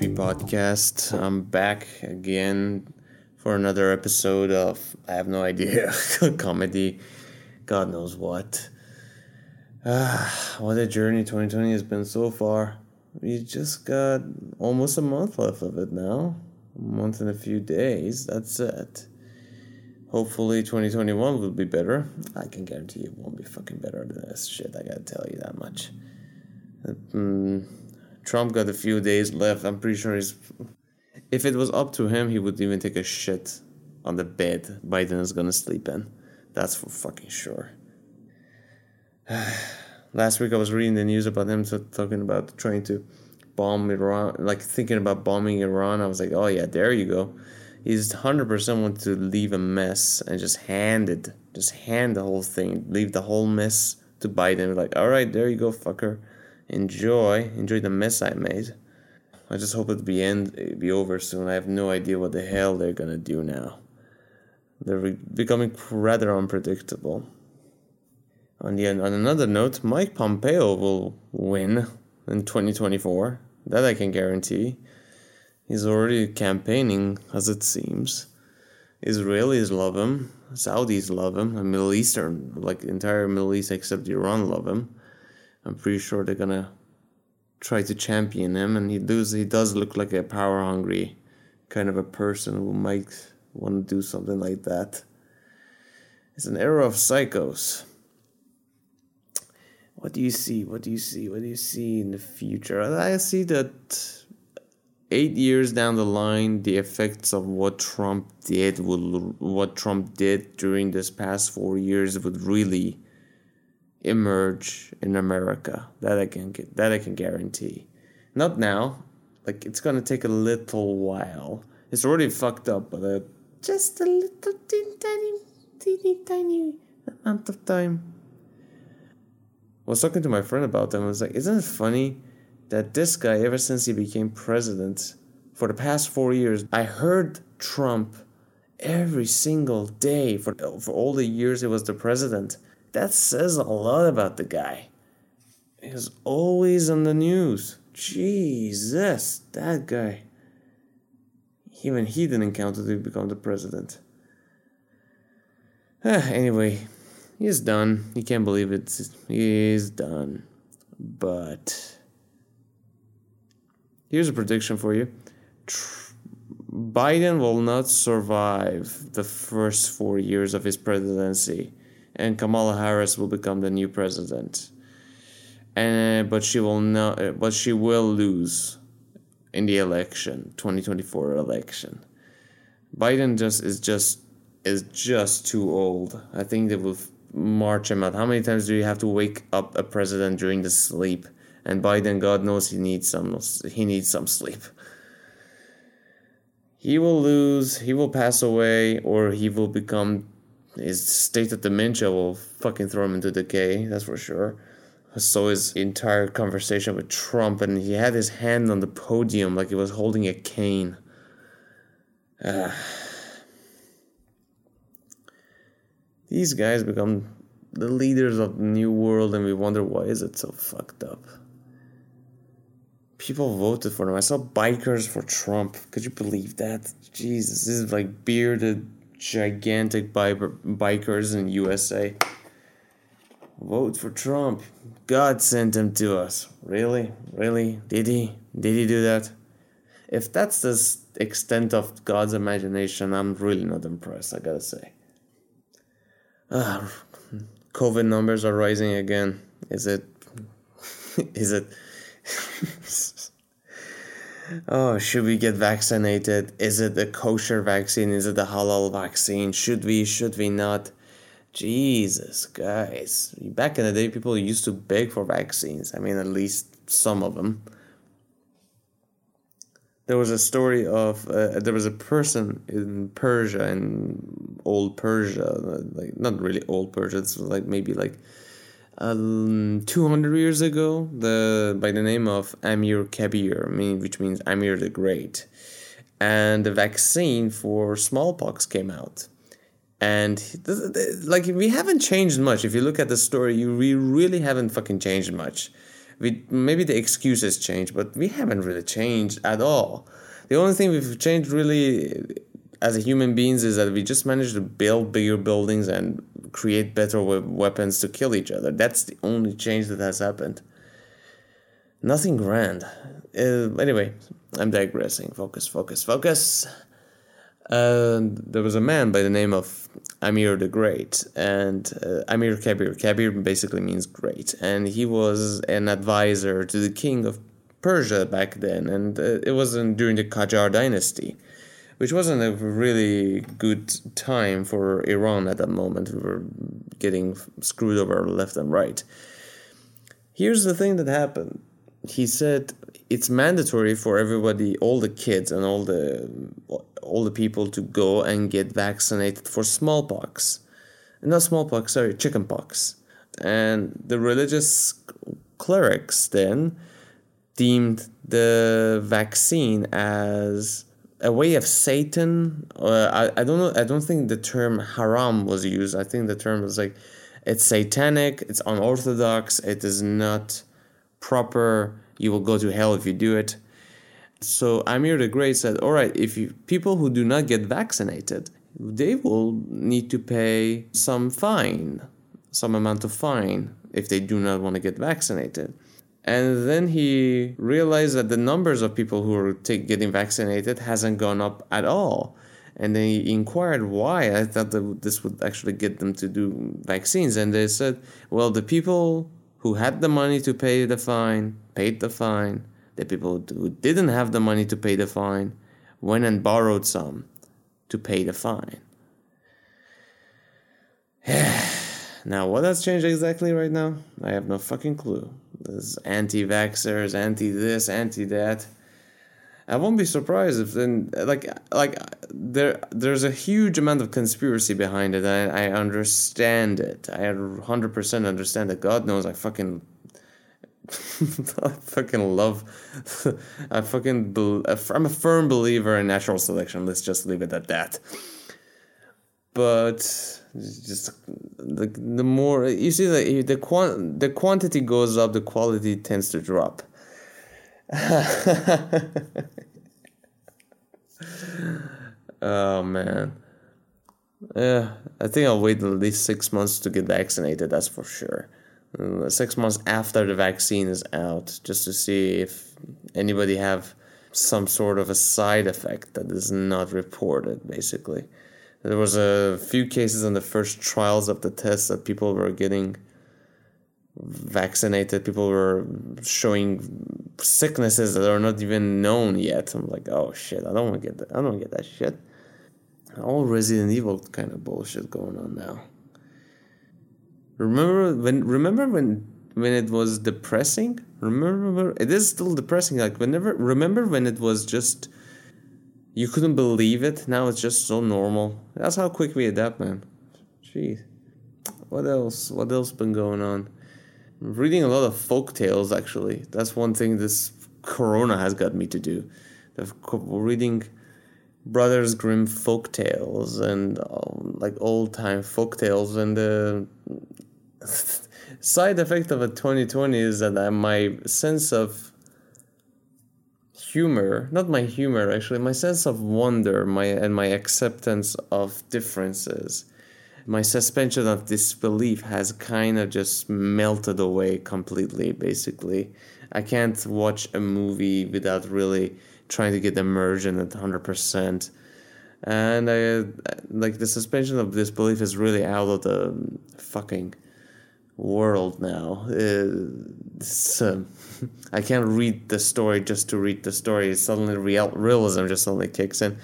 The podcast. I'm back again for another episode of I have no idea comedy, God knows what. Ah, what a journey 2020 has been so far. We just got almost a month left of it now, a month and a few days. That's it. Hopefully, 2021 will be better. I can guarantee it won't be fucking better than this shit. I gotta tell you that much. Mm, Trump got a few days left. I'm pretty sure he's. If it was up to him, he would even take a shit on the bed Biden is gonna sleep in. That's for fucking sure. Last week I was reading the news about him talking about trying to bomb Iran, like thinking about bombing Iran. I was like, oh yeah, there you go. He's 100% want to leave a mess and just hand it, just hand the whole thing, leave the whole mess to Biden. Like, all right, there you go, fucker enjoy enjoy the mess I made. I just hope it be end it be over soon. I have no idea what the hell they're gonna do now. They're re- becoming rather unpredictable. On the on another note, Mike Pompeo will win in 2024. That I can guarantee. He's already campaigning, as it seems. Israelis love him. Saudis love him. And Middle Eastern, like entire Middle East except Iran, love him. I'm pretty sure they're gonna try to champion him, and he does he does look like a power hungry kind of a person who might want to do something like that. It's an era of psychos. What do you see? What do you see? What do you see in the future? I see that eight years down the line, the effects of what Trump did will what Trump did during this past four years would really emerge in America. That I can that I can guarantee. Not now. Like it's gonna take a little while. It's already fucked up, but uh, just a little teeny tiny, teeny tiny amount of time. I was talking to my friend about them. I was like, isn't it funny that this guy, ever since he became president, for the past four years, I heard Trump every single day for for all the years he was the president that says a lot about the guy. He's always on the news. Jesus, that guy. Even he didn't count to become the president. Ah, anyway, he's done. He can't believe it. He's done. But here's a prediction for you. Biden will not survive the first four years of his presidency and Kamala Harris will become the new president. And uh, but she will not. Uh, but she will lose in the election, 2024 election. Biden just is just is just too old. I think they will march him out. How many times do you have to wake up a president during the sleep? And Biden, God knows he needs some he needs some sleep. He will lose, he will pass away, or he will become his state of dementia will fucking throw him into decay, that's for sure. I saw his entire conversation with Trump, and he had his hand on the podium like he was holding a cane. Uh, these guys become the leaders of the new world, and we wonder why is it so fucked up. People voted for them. I saw bikers for Trump. Could you believe that? Jesus, this is like bearded gigantic bikers in USA. Vote for Trump. God sent him to us. Really? Really? Did he? Did he do that? If that's the extent of God's imagination, I'm really not impressed, I gotta say. Ah, COVID numbers are rising again. Is it? Is it? oh, should we get vaccinated? Is it a kosher vaccine? Is it a halal vaccine? Should we? Should we not? Jesus, guys. Back in the day, people used to beg for vaccines. I mean, at least some of them. There was a story of uh, there was a person in Persia, in old Persia, like not really old Persia. It's like maybe like um, 200 years ago the by the name of Amir Kabir, which means Amir the Great. And the vaccine for smallpox came out. and like we haven't changed much. If you look at the story, we really haven't fucking changed much. We maybe the excuses change, but we haven't really changed at all. The only thing we've changed really as a human beings is that we just managed to build bigger buildings and create better weapons to kill each other. That's the only change that has happened. Nothing grand. Uh, anyway, I'm digressing. Focus, focus, focus. Uh, there was a man by the name of Amir the Great, and uh, Amir Kabir. Kabir basically means great, and he was an advisor to the king of Persia back then, and uh, it was not during the Qajar dynasty which wasn't a really good time for Iran at that moment. We were getting screwed over left and right. Here's the thing that happened. He said it's mandatory for everybody, all the kids and all the all the people to go and get vaccinated for smallpox. Not smallpox, sorry, chickenpox. And the religious clerics then deemed the vaccine as a way of Satan. Uh, I, I don't know. I don't think the term haram was used. I think the term was like it's satanic. It's unorthodox. It is not proper. You will go to hell if you do it. So Amir the Great said, "All right, if you, people who do not get vaccinated, they will need to pay some fine, some amount of fine if they do not want to get vaccinated." And then he realized that the numbers of people who are t- getting vaccinated hasn't gone up at all. And then he inquired why. I thought that this would actually get them to do vaccines. And they said, well, the people who had the money to pay the fine paid the fine. The people who didn't have the money to pay the fine went and borrowed some to pay the fine. now, what has changed exactly right now? I have no fucking clue. There's anti-vaxxers, anti this, anti that. I won't be surprised if then like like there there's a huge amount of conspiracy behind it. I, I understand it. I hundred percent understand it. God knows I fucking I fucking love I fucking be, I'm a firm believer in natural selection. Let's just leave it at that. But just the, the more you see the the quant the quantity goes up the quality tends to drop. Oh man. Yeah i think i'll wait at least six months to get vaccinated that's for sure. Uh, six months after the vaccine is out just to see if anybody have some sort of a side effect that is not reported basically there was a few cases in the first trials of the test that people were getting vaccinated. People were showing sicknesses that are not even known yet. I'm like, oh shit, I don't want to get that. I don't get that shit. All Resident Evil kind of bullshit going on now. Remember when? Remember when? When it was depressing? Remember? It is still depressing. Like whenever. Remember when it was just you couldn't believe it. Now it's just so normal. That's how quick we adapt, man. Jeez. What else? What else been going on? I'm reading a lot of folk tales actually. That's one thing this corona has got me to do. reading Brothers Grimm folk tales and um, like old time folk tales and the side effect of a 2020 is that my sense of humor, not my humor actually, my sense of wonder, my and my acceptance of differences, my suspension of disbelief has kind of just melted away completely. Basically, I can't watch a movie without really trying to get immersion at hundred percent. And I like the suspension of disbelief is really out of the fucking world now. It's, uh, I can't read the story just to read the story. Suddenly, real realism just suddenly kicks in.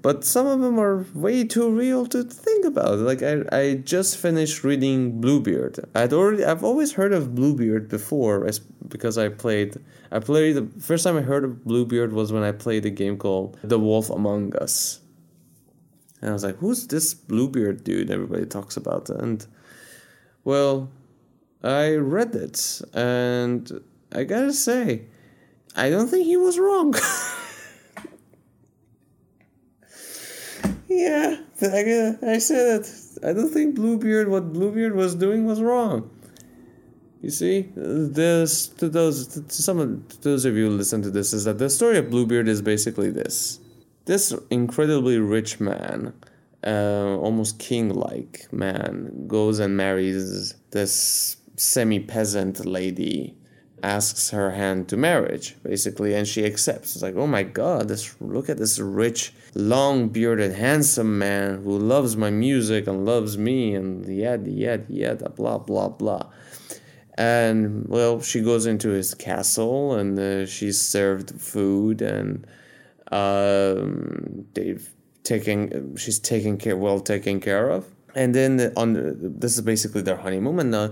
But some of them are way too real to think about. Like I, I just finished reading Bluebeard. I'd already, I've always heard of Bluebeard before, as, because I played. I played the first time I heard of Bluebeard was when I played a game called The Wolf Among Us. And I was like, "Who's this Bluebeard dude?" Everybody talks about, and well, I read it, and I gotta say, I don't think he was wrong. Yeah, I, I said it. I don't think Bluebeard, what Bluebeard was doing was wrong. You see, this to those to some of to those of you who listen to this is that the story of Bluebeard is basically this: this incredibly rich man, uh, almost king-like man, goes and marries this semi-peasant lady asks her hand to marriage, basically, and she accepts. It's like, oh my god, this look at this rich, long bearded, handsome man who loves my music and loves me and yada yada yada blah blah blah. And well, she goes into his castle and uh, she's served food and um, they've taken she's taken care well taken care of. And then on this is basically their honeymoon and. Uh,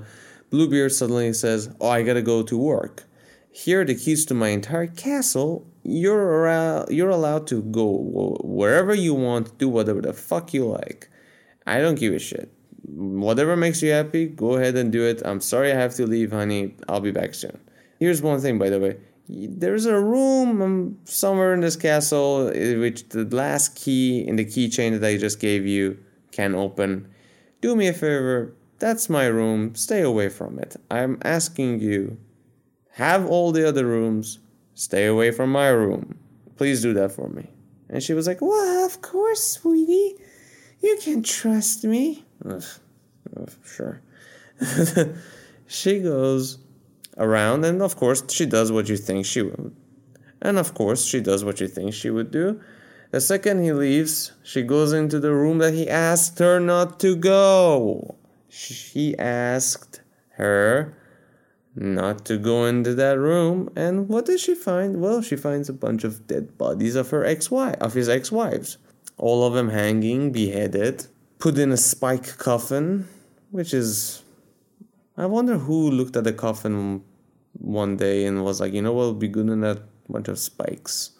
Bluebeard suddenly says, Oh, I gotta go to work. Here are the keys to my entire castle. You're, uh, you're allowed to go wherever you want, do whatever the fuck you like. I don't give a shit. Whatever makes you happy, go ahead and do it. I'm sorry I have to leave, honey. I'll be back soon. Here's one thing, by the way. There's a room um, somewhere in this castle eh, which the last key in the keychain that I just gave you can open. Do me a favor, that's my room. Stay away from it. I'm asking you. Have all the other rooms. Stay away from my room. Please do that for me. And she was like, Well, of course, sweetie. You can trust me. Ugh. Ugh, sure. she goes around, and of course, she does what you think she would. And of course, she does what you think she would do. The second he leaves, she goes into the room that he asked her not to go she asked her not to go into that room and what does she find? Well she finds a bunch of dead bodies of her ex-wife of his ex-wives. All of them hanging beheaded put in a spike coffin which is i wonder who looked at the coffin one day and was like you know what would be good in that bunch of spikes?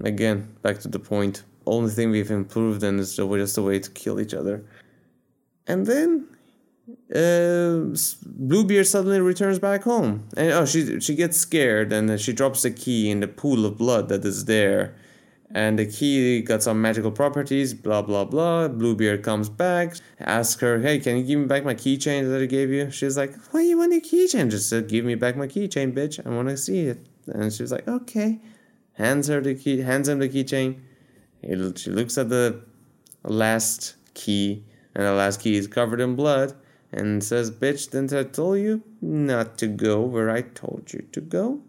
Again back to the point. Only thing we've improved in is just a way to kill each other and then uh, Bluebeard suddenly returns back home, and oh, she she gets scared, and she drops the key in the pool of blood that is there, and the key got some magical properties. Blah blah blah. Bluebeard comes back, asks her, "Hey, can you give me back my keychain that I gave you?" She's like, "Why you want your keychain? Just said, give me back my keychain, bitch. I want to see it." And she's like, "Okay." Hands her the key. Hands him the keychain. She looks at the last key and the last key is covered in blood and says, Bitch, didn't I tell you not to go where I told you to go?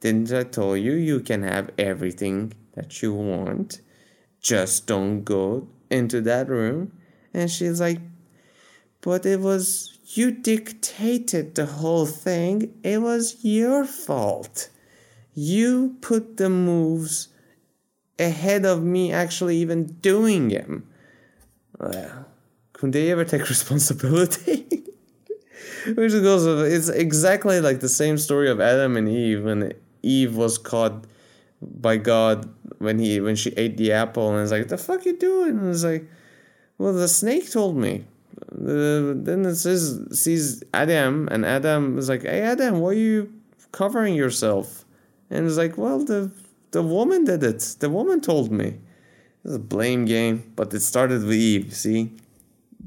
Didn't I tell you you can have everything that you want? Just don't go into that room. And she's like, But it was you dictated the whole thing. It was your fault. You put the moves ahead of me actually even doing them. Well, could they ever take responsibility? Which goes, it's exactly like the same story of Adam and Eve when Eve was caught by God when he when she ate the apple and it's like the fuck you doing? And it's like well the snake told me. Uh, then it says sees Adam and Adam is like hey Adam why are you covering yourself? And it's like well the the woman did it. The woman told me. It's a blame game but it started with Eve see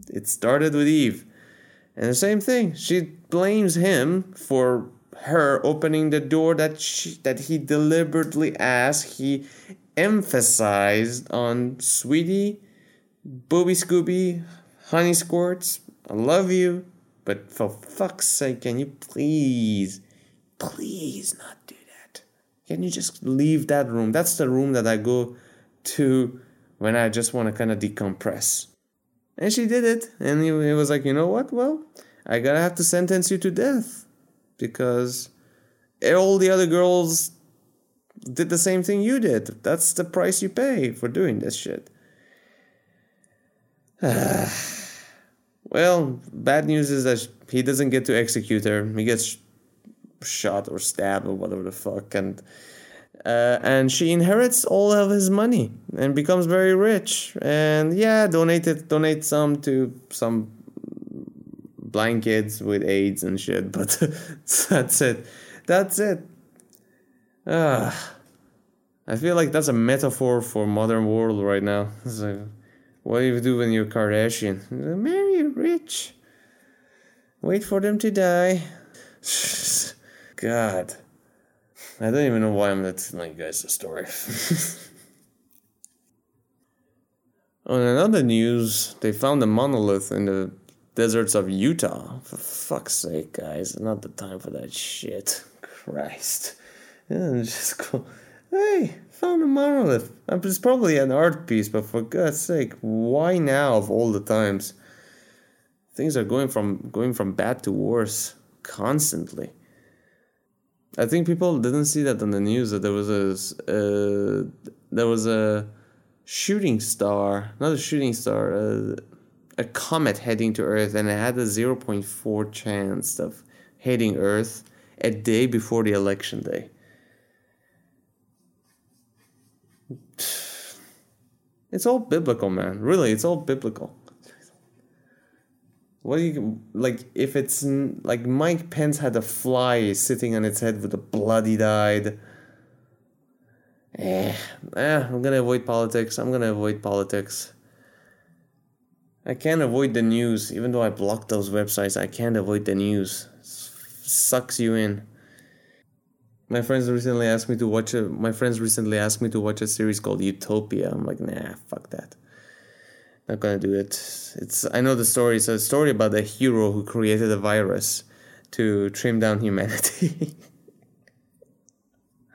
it started with Eve. And the same thing, she blames him for her opening the door that she, that he deliberately asked. He emphasized on sweetie, booby scooby, honey squirts. I love you, but for fuck's sake, can you please, please not do that? Can you just leave that room? That's the room that I go to when I just want to kind of decompress. And she did it. And he, he was like, you know what? Well, I gotta have to sentence you to death. Because all the other girls did the same thing you did. That's the price you pay for doing this shit. well, bad news is that he doesn't get to execute her. He gets shot or stabbed or whatever the fuck. And uh, and she inherits all of his money and becomes very rich. And yeah, donate it, donate some to some blind kids with AIDS and shit. But that's it. That's it. Ah, I feel like that's a metaphor for modern world right now. It's like, what do you do when you're Kardashian? Marry rich. Wait for them to die. God. I don't even know why I'm telling you guys the story. On another news, they found a monolith in the deserts of Utah. For fuck's sake, guys, not the time for that shit. Christ. Yeah, just go. Hey, found a monolith. It's probably an art piece, but for God's sake, why now of all the times? Things are going from going from bad to worse constantly. I think people didn't see that on the news that there was a uh, there was a shooting star, not a shooting star, a comet heading to Earth, and it had a zero point four chance of hitting Earth a day before the election day. It's all biblical, man. Really, it's all biblical. What do you like? If it's like Mike Pence had a fly sitting on its head with a bloody died. Eh, eh, I'm gonna avoid politics. I'm gonna avoid politics. I can't avoid the news, even though I blocked those websites. I can't avoid the news. It sucks you in. My friends recently asked me to watch a. My friends recently asked me to watch a series called Utopia. I'm like, nah, fuck that not gonna do it. It's I know the story. It's a story about a hero who created a virus to trim down humanity.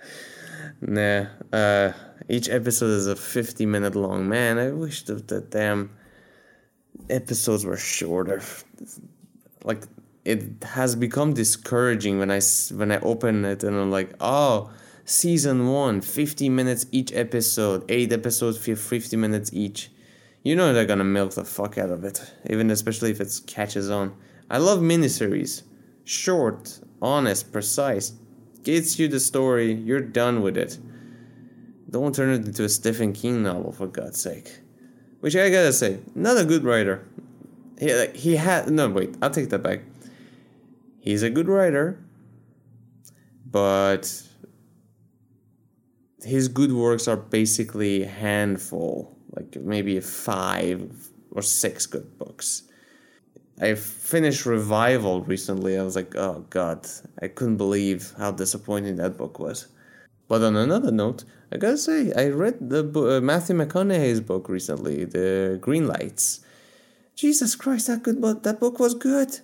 nah. Uh, each episode is a fifty minute long. Man, I wish that the damn episodes were shorter. Like it has become discouraging when I when I open it and I'm like, oh, season one, 50 minutes each episode, eight episodes, 50 minutes each you know they're gonna milk the fuck out of it, even especially if it catches on. I love miniseries. Short, honest, precise. Gets you the story, you're done with it. Don't turn it into a Stephen King novel, for God's sake. Which I gotta say, not a good writer. He, he had. No, wait, I'll take that back. He's a good writer, but his good works are basically handful like maybe five or six good books. I finished Revival recently. I was like, oh god, I couldn't believe how disappointing that book was. But on another note, I gotta say, I read the uh, Matthew McConaughey's book recently, The Green Lights. Jesus Christ, that good book. That book was good.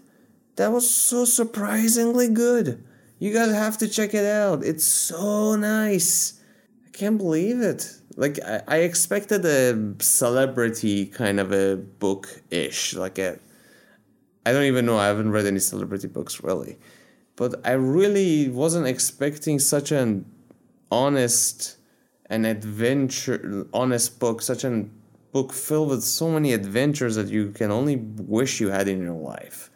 That was so surprisingly good. You guys have to check it out. It's so nice. I can't believe it like I, I expected a celebrity kind of a book ish, like a. I don't even know. I haven't read any celebrity books really, but I really wasn't expecting such an honest and adventure honest book, such a book filled with so many adventures that you can only wish you had in your life.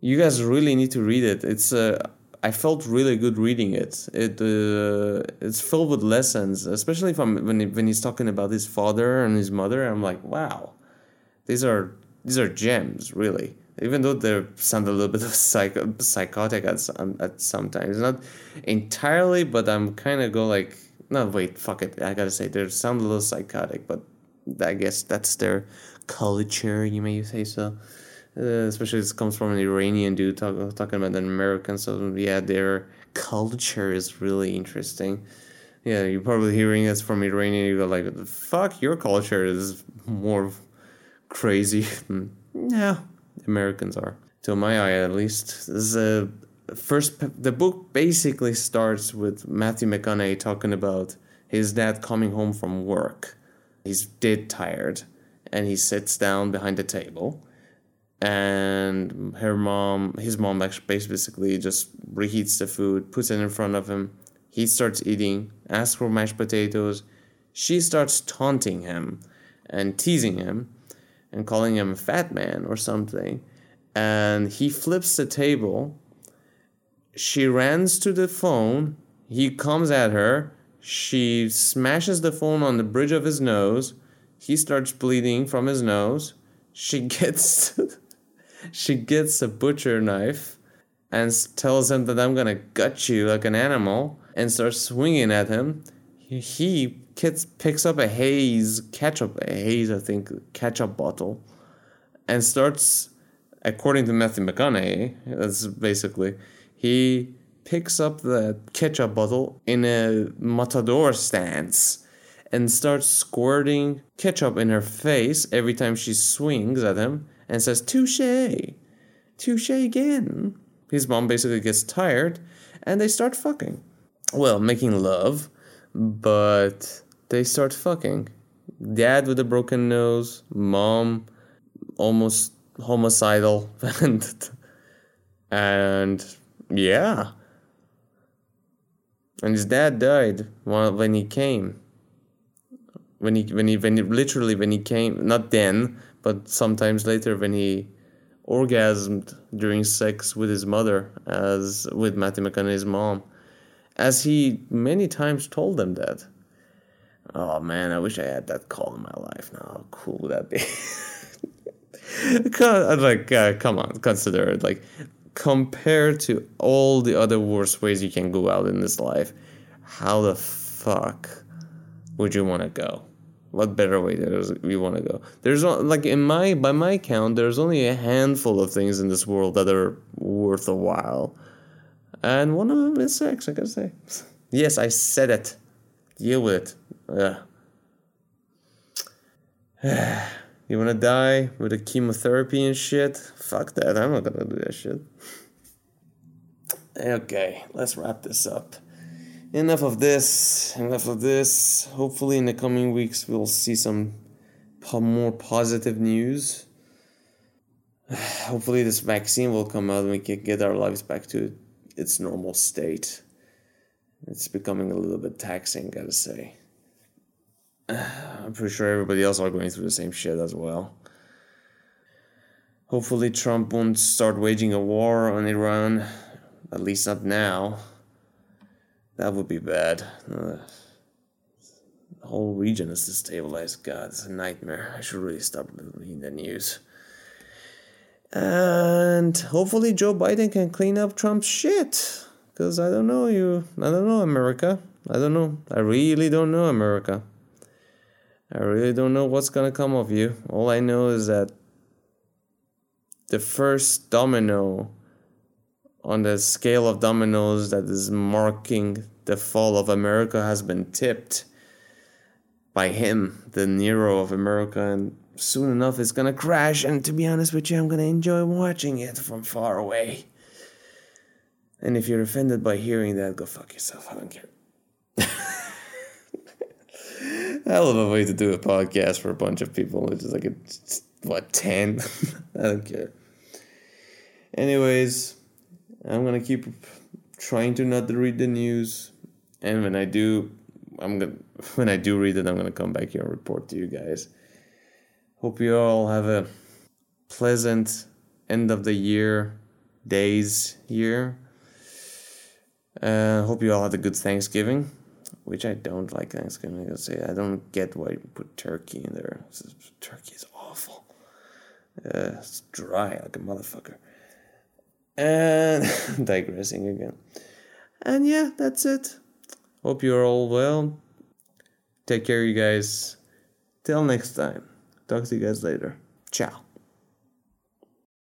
You guys really need to read it. It's a I felt really good reading it. It uh, it's filled with lessons, especially from when he, when he's talking about his father and his mother. I'm like, wow, these are these are gems, really. Even though they sound a little bit of psycho, psychotic at some, at sometimes, not entirely, but I'm kind of go like, no, wait, fuck it. I gotta say they sound a little psychotic, but I guess that's their culture. You may say so. Uh, especially this comes from an Iranian dude talk, talking about an American. So yeah, their culture is really interesting. Yeah, you're probably hearing this from Iranian. You go like, "Fuck, your culture is more crazy." yeah, Americans are, to my eye at least. Is a first. The book basically starts with Matthew McConaughey talking about his dad coming home from work. He's dead tired, and he sits down behind the table and her mom, his mom, actually basically just reheats the food, puts it in front of him. He starts eating, asks for mashed potatoes. She starts taunting him and teasing him and calling him a fat man or something. And he flips the table. She runs to the phone. He comes at her. She smashes the phone on the bridge of his nose. He starts bleeding from his nose. She gets she gets a butcher knife and tells him that I'm gonna gut you like an animal and starts swinging at him. He kids picks up a haze ketchup, a haze I think ketchup bottle, and starts, according to Matthew McConaughey, that's basically he picks up the ketchup bottle in a matador stance and starts squirting ketchup in her face every time she swings at him and says, Touche! Touche again! His mom basically gets tired and they start fucking. Well, making love, but they start fucking. Dad with a broken nose, mom almost homicidal, and, yeah. And his dad died when he came. When he, when he, when he, literally when he came, not then, but sometimes later when he orgasmed during sex with his mother, as with Matthew McConaughey's mom, as he many times told them that. Oh man, I wish I had that call in my life. Now, how cool would that be? like, uh, come on, consider it. Like, compared to all the other worst ways you can go out in this life, how the fuck would you want to go? What better way does we want to go? There's not like in my by my count, there's only a handful of things in this world that are worth a while, and one of them is sex. I gotta say, yes, I said it. Deal with it. Yeah. You wanna die with a chemotherapy and shit? Fuck that, I'm not gonna do that shit. Okay, let's wrap this up. Enough of this, enough of this. Hopefully, in the coming weeks, we'll see some po- more positive news. Hopefully, this vaccine will come out and we can get our lives back to its normal state. It's becoming a little bit taxing, gotta say. I'm pretty sure everybody else are going through the same shit as well. Hopefully, Trump won't start waging a war on Iran. At least not now. That would be bad. The whole region is destabilized. God, it's a nightmare. I should really stop reading the news. And hopefully, Joe Biden can clean up Trump's shit. Because I don't know you. I don't know America. I don't know. I really don't know America. I really don't know what's gonna come of you. All I know is that the first domino on the scale of dominoes that is marking the fall of America has been tipped by him, the Nero of America, and soon enough it's gonna crash. And to be honest with you, I'm gonna enjoy watching it from far away. And if you're offended by hearing that, go fuck yourself. I don't care. hell of a way to do a podcast for a bunch of people. It's just like a what ten? I don't care. Anyways, I'm gonna keep trying to not read the news, and when I do, I'm gonna when I do read it, I'm gonna come back here and report to you guys. Hope you all have a pleasant end of the year, days year. Uh, hope you all had a good Thanksgiving which I don't like Thanksgiving. I say I don't get why you put turkey in there. Turkey is awful. Uh, it's dry like a motherfucker. And digressing again. And yeah, that's it. Hope you're all well. Take care, you guys. Till next time. Talk to you guys later. Ciao.